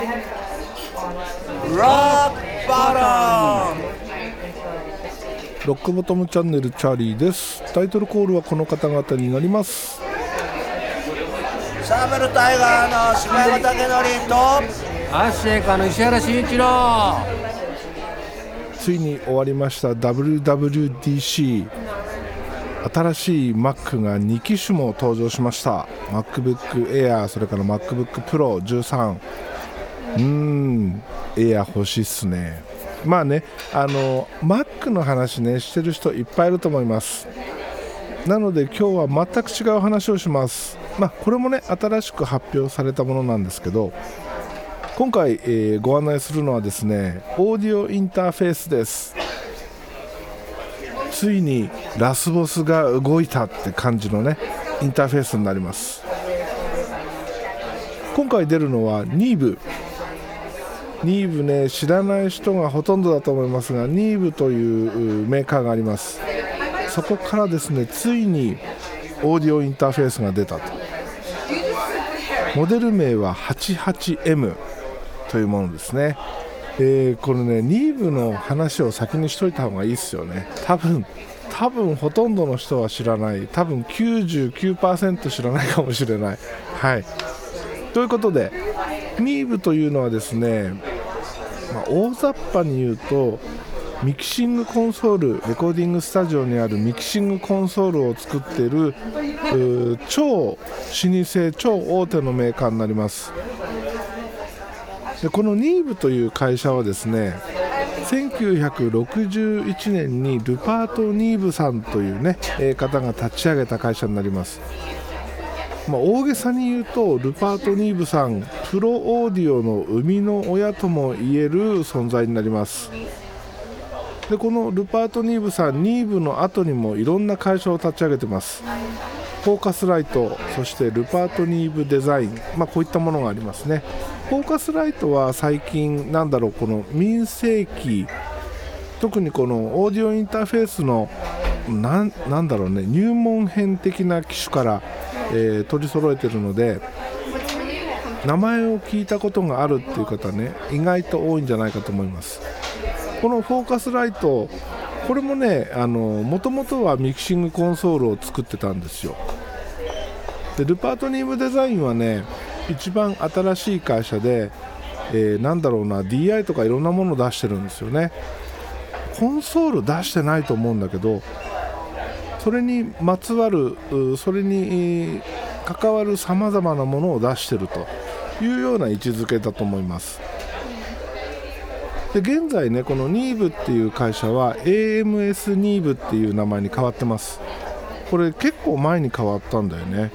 Rock bottom! ロックボトムチャンネルチャーリーです。タイトルコールはこの方々になります。サーベルタイガーの柴山武則とアッシェイカーの石原慎一郎。ついに終わりました。WWDC 新しい Mac が2機種も登場しました。MacBook Air それから MacBook Pro13 うん。Air 欲しいっすね。まあねあの Mac の話ねしてる人いっぱいいると思います。なので今日は全く違う話をします。まあこれもね新しく発表されたものなんですけど今回、えーご案内するのはですねオーディオインターフェースです。ついにラスボスが動いたって感じのねインターフェースになります。今回出るのはニーブ。ニーブね知らない人がほとんどだと思いますがニーブというメーカーがあります。そこからですねついにオーディオインターフェースが出たと。モデル名は 88M というものですね、えーこれねニーブの話を先にしといた方がいいですよね。多分多分ほとんどの人は知らない。多分99%知らないかもしれない。はい。ということでニーブというのはですね、大雑把に言うとミキシングコンソールレコーディングスタジオにあるミキシングコンソールを作っている超老舗超大手のメーカーになります。でこのニーブという会社はですね1961年にルパート・ニーブさんというね、方が立ち上げた会社になります。まあ、大げさに言うとルパート・ニーブさんプロオーディオの生みの親とも言える存在になります。でこのルパート・ニーブさんニーブの後にもいろんな会社を立ち上げてます。フォーカスライトそしてルパート・ニーブデザイン、まあ、こういったものがありますね。フォーカスライトは最近なんだろうこの民生機特にこのオーディオインターフェースのなんなんだろうね入門編的な機種から、えー取り揃えてるので名前を聞いたことがあるっていう方ね意外と多いんじゃないかと思います。このフォーカスライトこれもねもともとはミキシングコンソールを作ってたんですよ。でルパートニームデザインはね一番新しい会社で、えーなんだろうな DI とかいろんなものを出してるんですよね。コンソール出してないと思うんだけどそれにまつわるそれに関わるさまざまなものを出してるというような位置づけだと思います。で現在ねこのニーブっていう会社は AMS ニーブっていう名前に変わってます。これ結構前に変わったんだよね。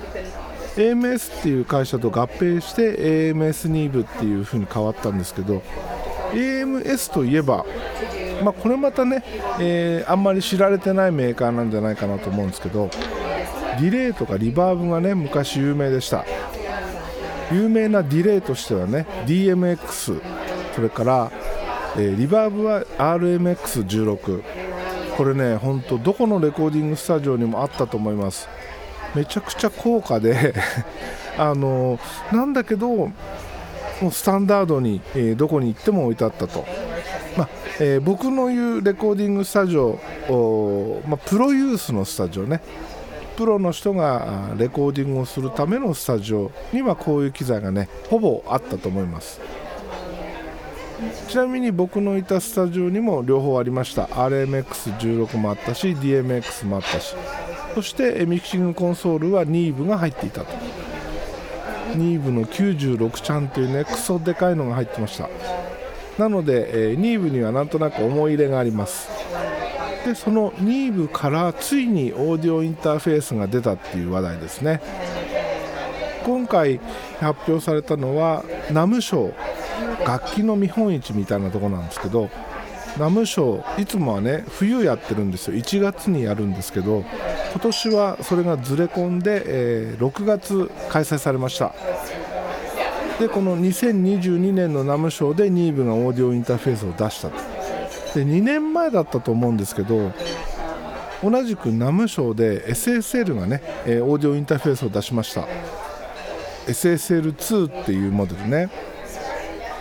AMS っていう会社と合併して AMS ニーブっていう風に変わったんですけど AMS といえばまあ、これまたね、えーあんまり知られてないメーカーなんじゃないかなと思うんですけどディレイとかリバーブがね昔有名でした。有名なディレイとしてはね DMX それから、えーリバーブは RMX16 これね本当どこのレコーディングスタジオにもあったと思います。めちゃくちゃ高価で あのなんだけどもうスタンダードに、えーどこに行っても置いてあったと。まあえー僕の言うレコーディングスタジオ、まあ、プロユースのスタジオね。プロの人がレコーディングをするためのスタジオにはこういう機材がねほぼあったと思います。ちなみに僕のいたスタジオにも両方ありました。RMX16 もあったし DMX もあったし。そしてミキシングコンソールはニーブが入っていたと。ニーブの96ちゃんというねクソでかいのが入ってました。なので、えーニーブにはなんとなく思い入れがあります。でそのニーブからついにオーディオインターフェースが出たっていう話題ですね。今回発表されたのはナム賞楽器の見本市みたいなとこなんですけどナム賞いつもはね冬やってるんですよ。1月にやるんですけど今年はそれがずれ込んで、えー6月開催されました。でこの2022年のナム賞でニーブがオーディオインターフェースを出したと。で2年前だったと思うんですけど同じくナム賞で SSL がね、えーオーディオインターフェースを出しました。SSL2 っていうモデルね。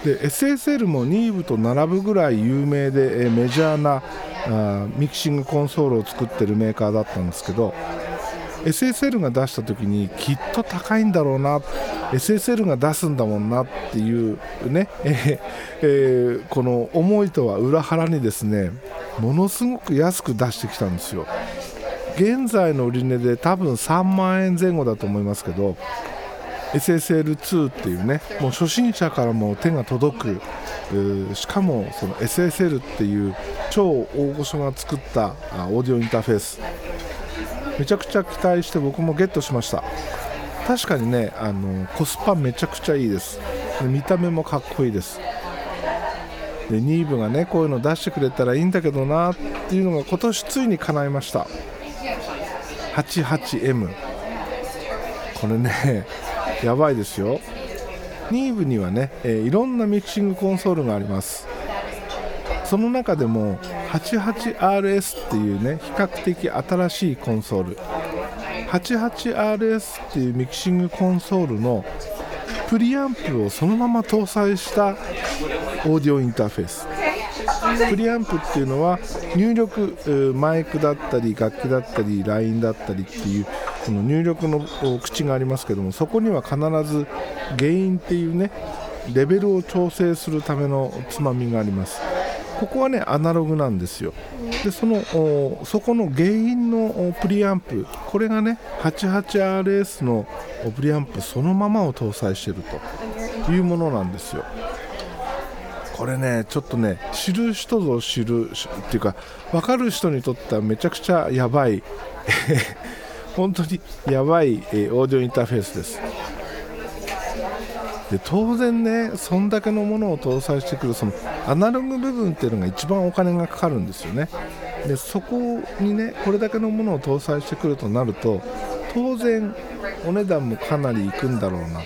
で SSL もニーブと並ぶぐらい有名でえーメジャーなあミキシングコンソールを作ってるメーカーだったんですけど SSL が出した時にきっと高いんだろうな SSL が出すんだもんなっていうね、え えーこの思いとは裏腹にですねものすごく安く出してきたんですよ。現在の売値で多分3万円前後だと思いますけど SSL2 っていうねもう初心者からも手が届くしかもその SSL っていう超大御所が作ったオーディオインターフェース。めちゃくちゃ期待して僕もゲットしました。確かにねあのコスパめちゃくちゃいいです。で見た目もかっこいいです。でニーブがねこういうの出してくれたらいいんだけどなっていうのが今年ついに叶いました。88M これねやばいですよ。ニーブにはね、えいろんなミキシングコンソールがあります。その中でも 88RS っていうね比較的新しいコンソール。88RS っていうミキシングコンソールのプリアンプをそのまま搭載したオーディオインターフェース。プリアンプっていうのは入力マイクだったり楽器だったりラインだったりっていうこの入力の口がありますけどもそこには必ず原因っていうねレベルを調整するためのつまみがあります。ここはねアナログなんですよ。でそのそこの原因のプリアンプこれがね 88RS のプリアンプそのままを搭載してるというものなんですよ。これねちょっとね知る人ぞ知るっていうか分かる人にとってはめちゃくちゃやばい。本当にやばい、えーオーディオインターフェースです。で当然ねそんだけのものを搭載してくるそのアナログ部分っていうのが一番お金がかかるんですよね。でそこにねこれだけのものを搭載してくるとなると当然お値段もかなりいくんだろうな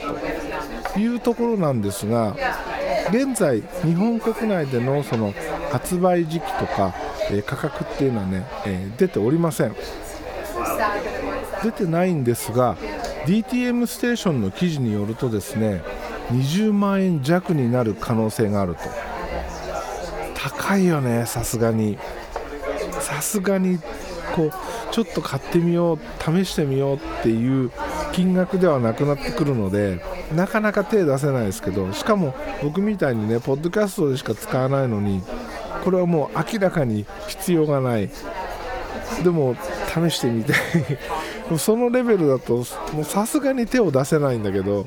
というところなんですが現在日本国内でのその発売時期とか、えー価格っていうのはね、えー出ておりません。出てないんですが DTM ステーションの記事によるとですね20万円弱になる可能性があると。高いよねさすがに。さすがにこうちょっと買ってみよう試してみようっていう金額ではなくなってくるのでなかなか手出せないですけどしかも僕みたいにねポッドキャストでしか使わないのにこれはもう明らかに必要がない。でも試してみたいそのレベルだともうさすがに手を出せないんだけど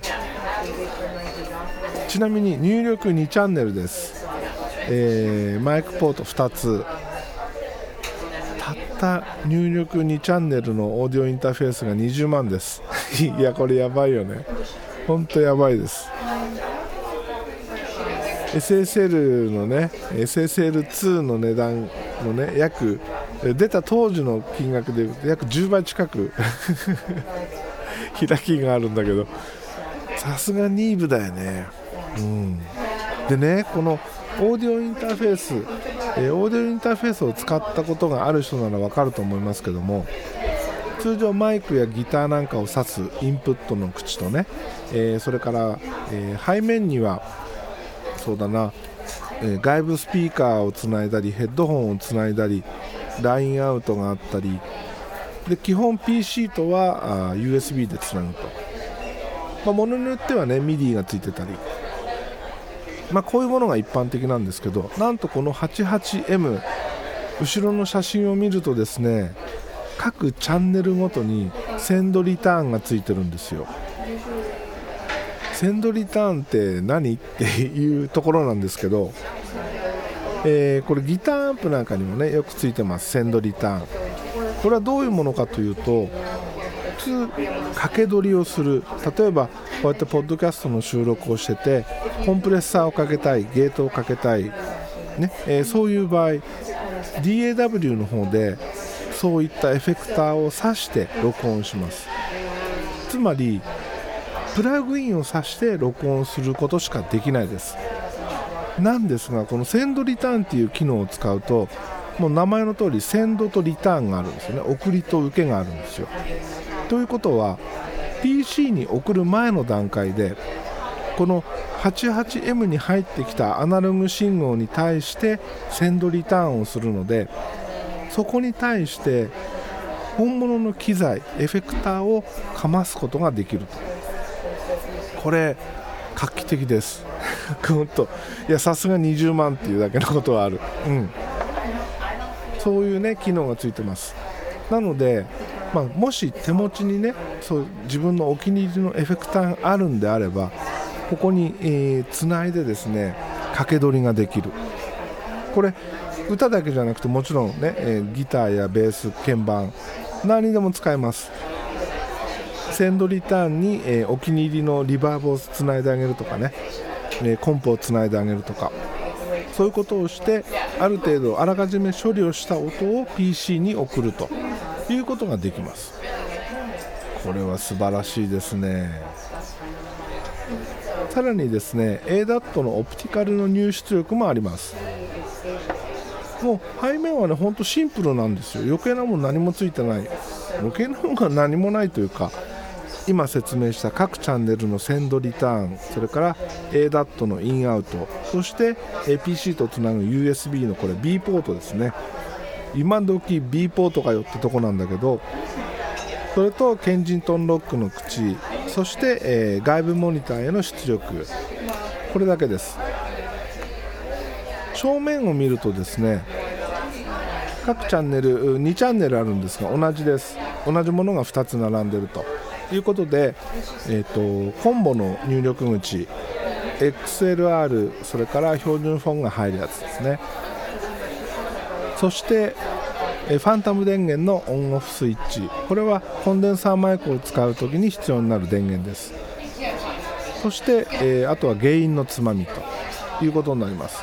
ちなみに入力2チャンネルです、えーマイクポート2つ。たった入力2チャンネルのオーディオインターフェースが20万です。いやこれやばいよね。ほんとやばいです。SSL のね SSL2 の値段のね約出た当時の金額で約10倍近く。開きがあるんだけど。さすがニーブだよね。うん。でねこのオーディオインターフェース、えオーディオインターフェースを使ったことがある人ならわかると思いますけども通常マイクやギターなんかを挿すインプットの口とね、えーそれから、えー背面にはそうだな、え外部スピーカーをつないだりヘッドホンをつないだりラインアウトがあったりで基本 PC とはあ USB でつなぐと、まあ、ものによってはね MIDI がついてたり、まあ、こういうものが一般的なんですけどなんとこの 88M 後ろの写真を見るとですね各チャンネルごとにセンドリターンがついてるんですよ。センドリターンって何？っていうところなんですけど、えーこれギターアンプなんかにもねよくついてます。センドリターン。これはどういうものかというと普通掛け取りをする。例えばこうやってポッドキャストの収録をしててコンプレッサーをかけたいゲートをかけたい、ねえーそういう場合 DAW の方でそういったエフェクターを挿して録音します。つまりプラグインを挿して録音することしかできないです。なんですがこのセンドリターンっていう機能を使うともう名前の通りセンドとリターンがあるんですよね。送りと受けがあるんですよ。ということは PC に送る前の段階でこの 88M に入ってきたアナログ信号に対してセンドリターンをするのでそこに対して本物の機材エフェクターをかますことができると。これ画期的です。ほんといやさすが20万っていうだけのことはある。うん。そういうね機能がついてます。なので、まあ、もし手持ちにねそう自分のお気に入りのエフェクターがあるんであればここに、えー、つないでですね掛け取りができる。これ歌だけじゃなくてもちろんね、えー、ギターやベース鍵盤何にでも使えます。センドリターンに、えー、お気に入りのリバーブをつないであげるとかね、え、コンポをつないであげるとかそういうことをしてある程度あらかじめ処理をした音を PC に送るということができます。これは素晴らしいですね。さらにですね ADAT のオプティカルの入出力もあります。もう背面はねほんとシンプルなんですよ。余計なもの何もついてない。余計なものが何もないというか今説明した各チャンネルのセンドリターンそれから ADAT のインアウトそして PC とつなぐ USB のこれ B ポートですね。今時 B ポートかよってとこなんだけどそれとケンジントンロックの口そして、えー、外部モニターへの出力。これだけです。正面を見るとですね各チャンネル2チャンネルあるんですが同じです。同じものが2つ並んでると。いうことで、えーと、コンボの入力口 XLR それから標準フォンが入るやつですね。そしてファンタム電源のオンオフスイッチ。これはコンデンサーマイクを使う時に必要になる電源です。そして、え、あとは原因のつまみということになります。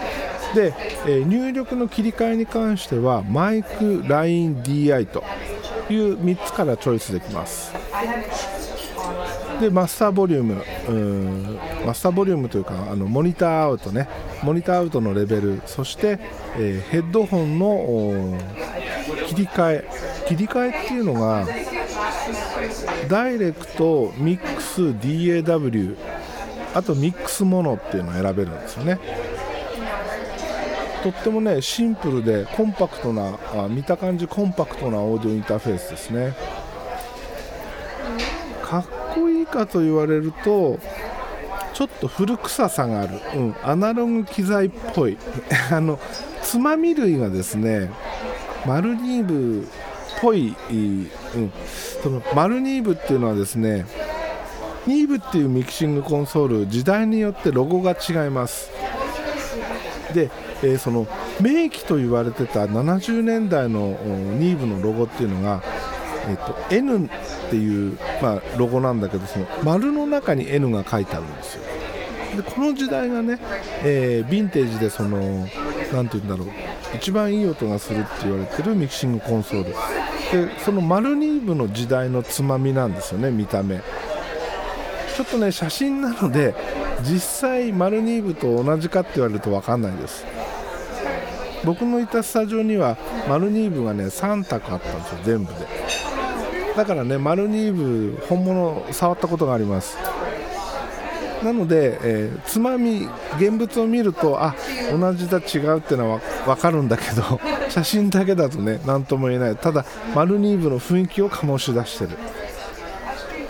で、え、入力の切り替えに関してはマイク、LINE、DI という3つからチョイスできます。でマスターボリュームーマスターボリュームというかあのモニターアウトね。モニターアウトのレベル。そして、えー、ヘッドホンの切り替え。切り替えっていうのがダイレクトミックス DAW あとミックスモノっていうのを選べるんですよね。とってもねシンプルでコンパクトなあ見た感じコンパクトなオーディオインターフェースですね。かっかと言われるとちょっと古臭さがある、うん、アナログ機材っぽい。あのつまみ類がですねマルニーブっぽい、うん、そのマルニーブっていうのはですねニーブっていうミキシングコンソール時代によってロゴが違います。でえー、その名機と言われてた70年代のニーブのロゴっていうのが、えーと、N っていう、まあ、ロゴなんだけどその丸の中に N が書いてあるんですよ。でこの時代がね、えー、ヴィンテージでその何て言うんだろう。一番いい音がするって言われてるミキシングコンソール。でそのマルニーブの時代のつまみなんですよね見た目。ちょっとね写真なので実際マルニーブと同じかって言われると分かんないです。僕のいたスタジオにはマルニーブがね3択あったんですよ全部で。だからねマルニーブ本物触ったことがあります。なので、えー、つまみ現物を見るとあ同じだ違うっていうのは分かるんだけど 写真だけだとね何とも言えない。ただマルニーブの雰囲気を醸し出してる。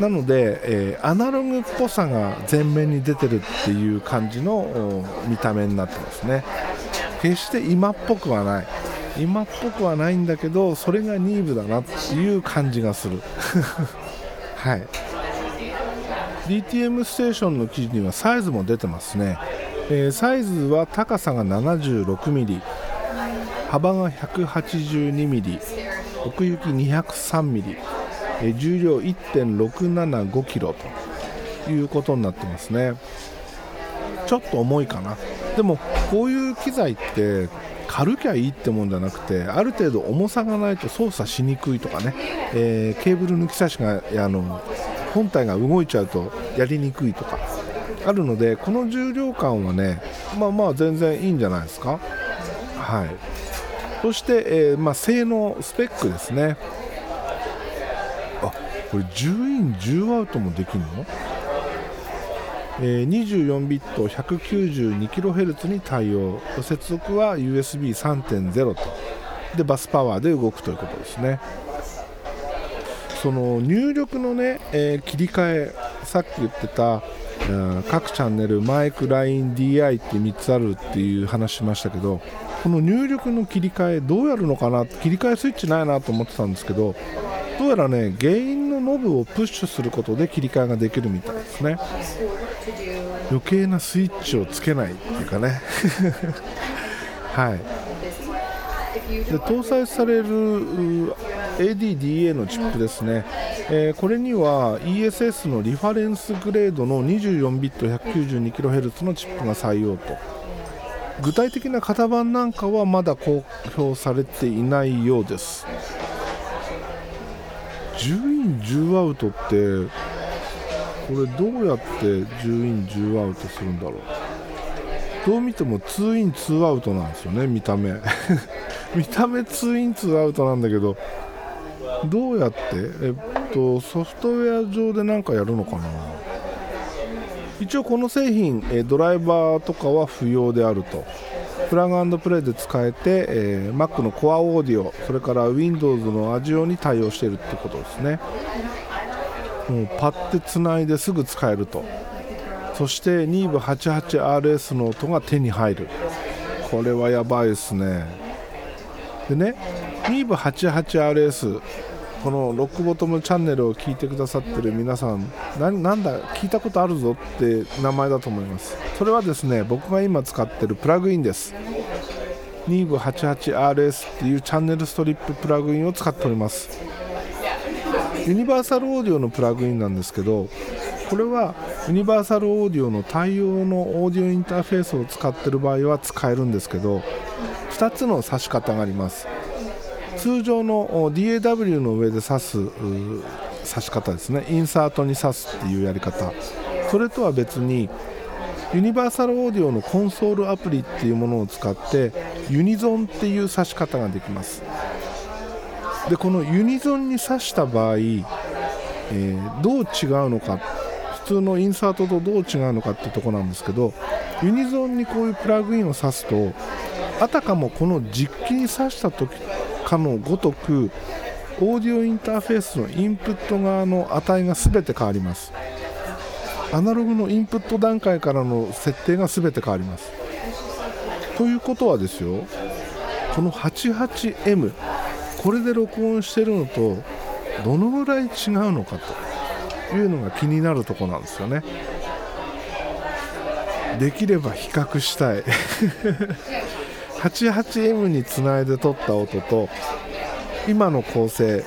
なので、えー、アナログっぽさが前面に出てるっていう感じの見た目になってますね。決して今っぽくはない。今っぽくはないんだけどそれがニーブだなっていう感じがする。はい。DTM ステーションの記事にはサイズも出てますね、えー、サイズは高さが 76mm 幅が 182mm 奥行き 203mm 重量 1.675kg ということになってますね。ちょっと重いかな。でもこういう機材って軽きゃいいってもんじゃなくてある程度重さがないと操作しにくいとかね、えー、ケーブル抜き差しがあの本体が動いちゃうとやりにくいとかあるのでこの重量感はねまあまあ全然いいんじゃないですか。はい。そして、えー、まあ、性能スペックですね。あこれ10イン10アウトもできるの？24ビット 192kHz に対応。接続は USB3.0 と。でバスパワーで動くということですね。その入力のね、えー切り替えさっき言ってたうん各チャンネルマイク、LINE、DI って3つあるっていう話しましたけどこの入力の切り替えどうやるのかな？切り替えスイッチないなと思ってたんですけどどうやらね原因のノブをプッシュすることで切り替えができるみたいですね。余計なスイッチをつけないっていうかね。はい。で搭載される ADDA のチップですね、えーこれには ESS のリファレンスグレードの24ビット 192kHz のチップが採用と。具体的な型番なんかはまだ公表されていないようです。10イン10アウトってこれどうやって10イン10アウトするんだろう。どう見ても2イン2アウトなんですよね見た目。見た目2イン2アウトなんだけどどうやって？えっとソフトウェア上で何かやるのかな。一応この製品えドライバーとかは不要であると。プラグプレイで使えて、えー Mac の Core オーディオそれから Windows の Azure に対応しているってことですね。もうパッてつないですぐ使えると。そして NIV88RS の音が手に入る。これはやばいですね。でね NIV88RS このロックボトムチャンネルを聞いてくださってる皆さんなんだ聞いたことあるぞって名前だと思います。それはですね僕が今使ってるプラグインです。NIV88RS っていうチャンネルストリッププラグインを使っております。ユニバーサルオーディオのプラグインなんですけどこれはユニバーサルオーディオの対応のオーディオインターフェースを使ってる場合は使えるんですけど2つの差し方があります。通常の DAW の上で挿す挿し方ですね。インサートに挿すっていうやり方。それとは別にユニバーサルオーディオのコンソールアプリっていうものを使ってユニゾンっていう挿し方ができます。でこのユニゾンに挿した場合、えーどう違うのか普通のインサートとどう違うのかっていうとこなんですけどユニゾンにこういうプラグインを挿すとあたかもこの実機に挿した時かのごとくオーディオインターフェースのインプット側の値が全て変わります。アナログのインプット段階からの設定が全て変わります。ということはですよこの 88M これで録音してるのとどのぐらい違うのかというのが気になるとこなんですよね。できれば比較したい。88M につないで撮った音と今の構成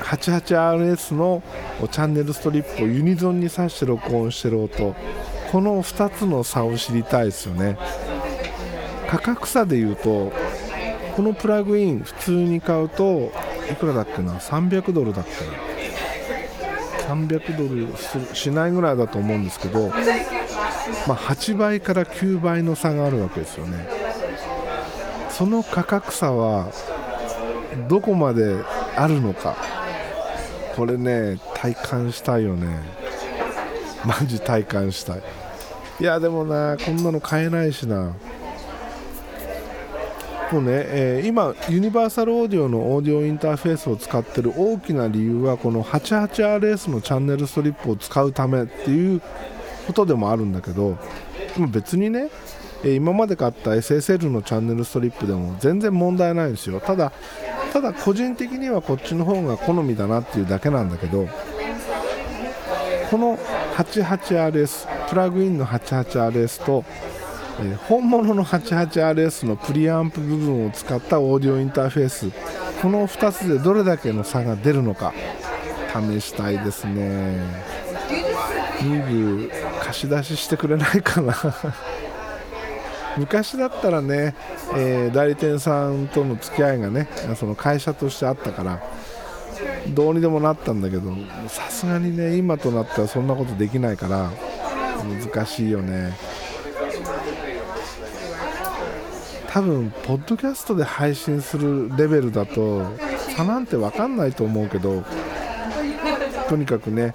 88RS のチャンネルストリップをユニゾンに挿して録音してる音この2つの差を知りたいですよね。価格差でいうとこのプラグイン普通に買うといくらだっけな？300ドルだっけな？300ドルしないぐらいだと思うんですけど、まあ、8倍から9倍の差があるわけですよね。その価格差はどこまであるのか。これね体感したいよね。マジ体感したい。いやでもなこんなの買えないしな。もうね、えー今ユニバーサルオーディオのオーディオインターフェースを使ってる大きな理由はこの 88RS のチャンネルストリップを使うためっていうことでもあるんだけど別にね今まで買った SSL のチャンネルストリップでも全然問題ないですよ。ただただ個人的にはこっちの方が好みだなっていうだけなんだけどこの 88RS プラグインの 88RS と、え本物の 88RS のプリアンプ部分を使ったオーディオインターフェース。この2つでどれだけの差が出るのか。試したいですね。2部貸し出ししてくれないかな。昔だったらね、えー代理店さんとの付き合いがねその会社としてあったからどうにでもなったんだけどさすがにね今となったらそんなことできないから難しいよね。多分ポッドキャストで配信するレベルだと差なんて分かんないと思うけどとにかくね、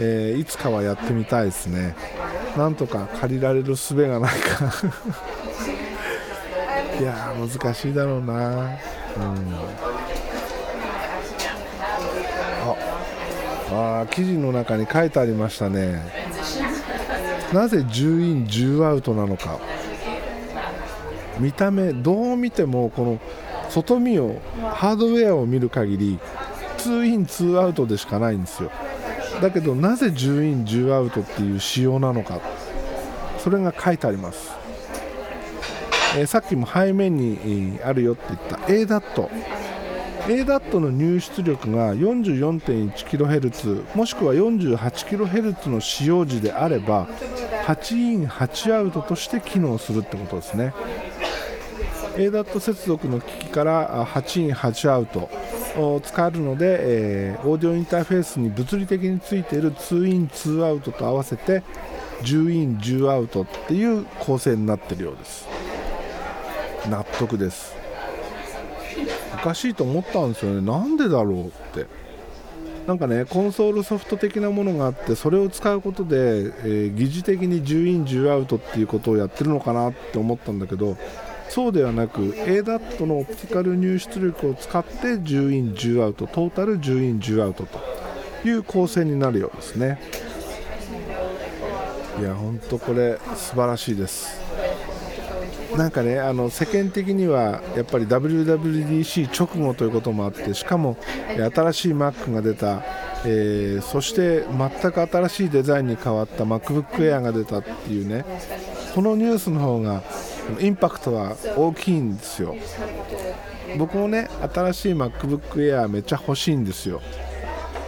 えーいつかはやってみたいですね。なんとか借りられる術がないか。いや難しいだろうな。うん。ああ記事の中に書いてありましたね。なぜ10イン10アウトなのか。見た目どう見てもこの外見をハードウェアを見る限り2イン2アウトでしかないんですよ。だけどなぜ10イン10アウトっていう仕様なのか。それが書いてあります、えーさっきも背面に、あるよって言った。ADAT ADAT の入出力が 44.1kHz もしくは 48kHz の使用時であれば8イン8アウトとして機能するってことですね。ADAT 接続の機器から8イン8アウトを使えるので、えーオーディオインターフェースに物理的についている2イン2アウトと合わせて10イン10アウトっていう構成になってるようです。納得です。おかしいと思ったんですよね。なんでだろうって。なんかねコンソールソフト的なものがあってそれを使うことで、えー疑似的に10イン10アウトっていうことをやってるのかなって思ったんだけどそうではなく ADAT のオプティカル入出力を使って10イン10アウトトータル10イン10アウトという構成になるようですね。いや本当これ素晴らしいです。なんかねあの世間的にはやっぱり WWDC 直後ということもあってしかもえ新しい Mac が出た、えーそして全く新しいデザインに変わった MacBook Air が出たっていうね。このニュースの方がインパクトは大きいんですよ。僕もね新しい MacBook Air めっちゃ欲しいんですよ。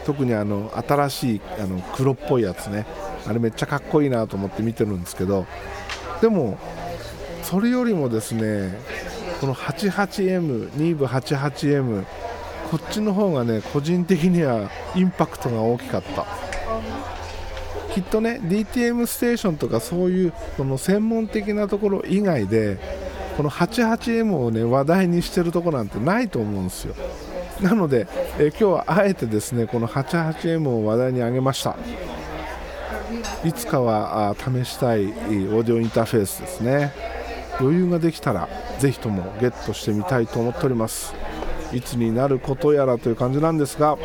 特にあの新しいあの黒っぽいやつね。あれめっちゃかっこいいなと思って見てるんですけど。でもそれよりもですねこの 88M ニーブ 88M こっちの方がね個人的にはインパクトが大きかった。きっとね DTM ステーションとかそういうその専門的なところ以外でこの 88M をね話題にしてるところなんてないと思うんですよ。なので、え今日はあえてですねこの 88M を話題に挙げました。いつかは試したいオーディオインターフェースですね。余裕ができたらぜひともゲットしてみたいと思っております。いつになることやらという感じなんですが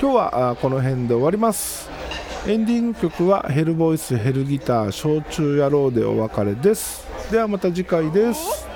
今日はこの辺で終わります。エンディング曲はヘルボイスヘルギター焼酎野郎でお別れです。ではまた次回です。